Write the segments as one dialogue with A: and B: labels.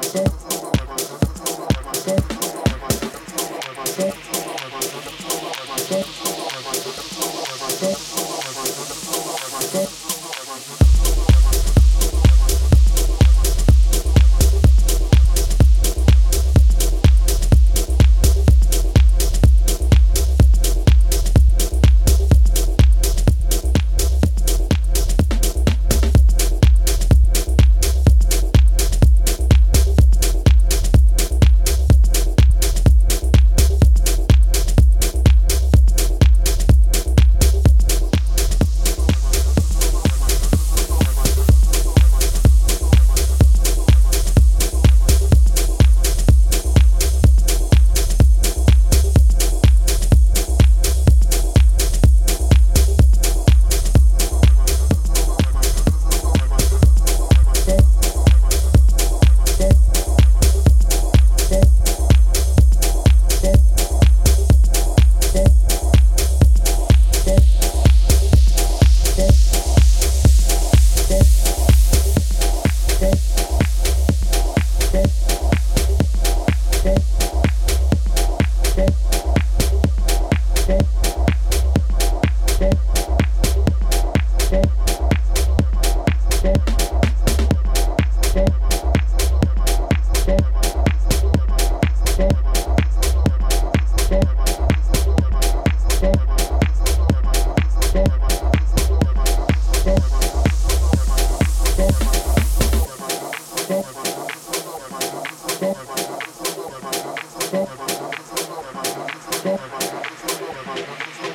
A: Bye.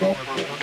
A: Thank you.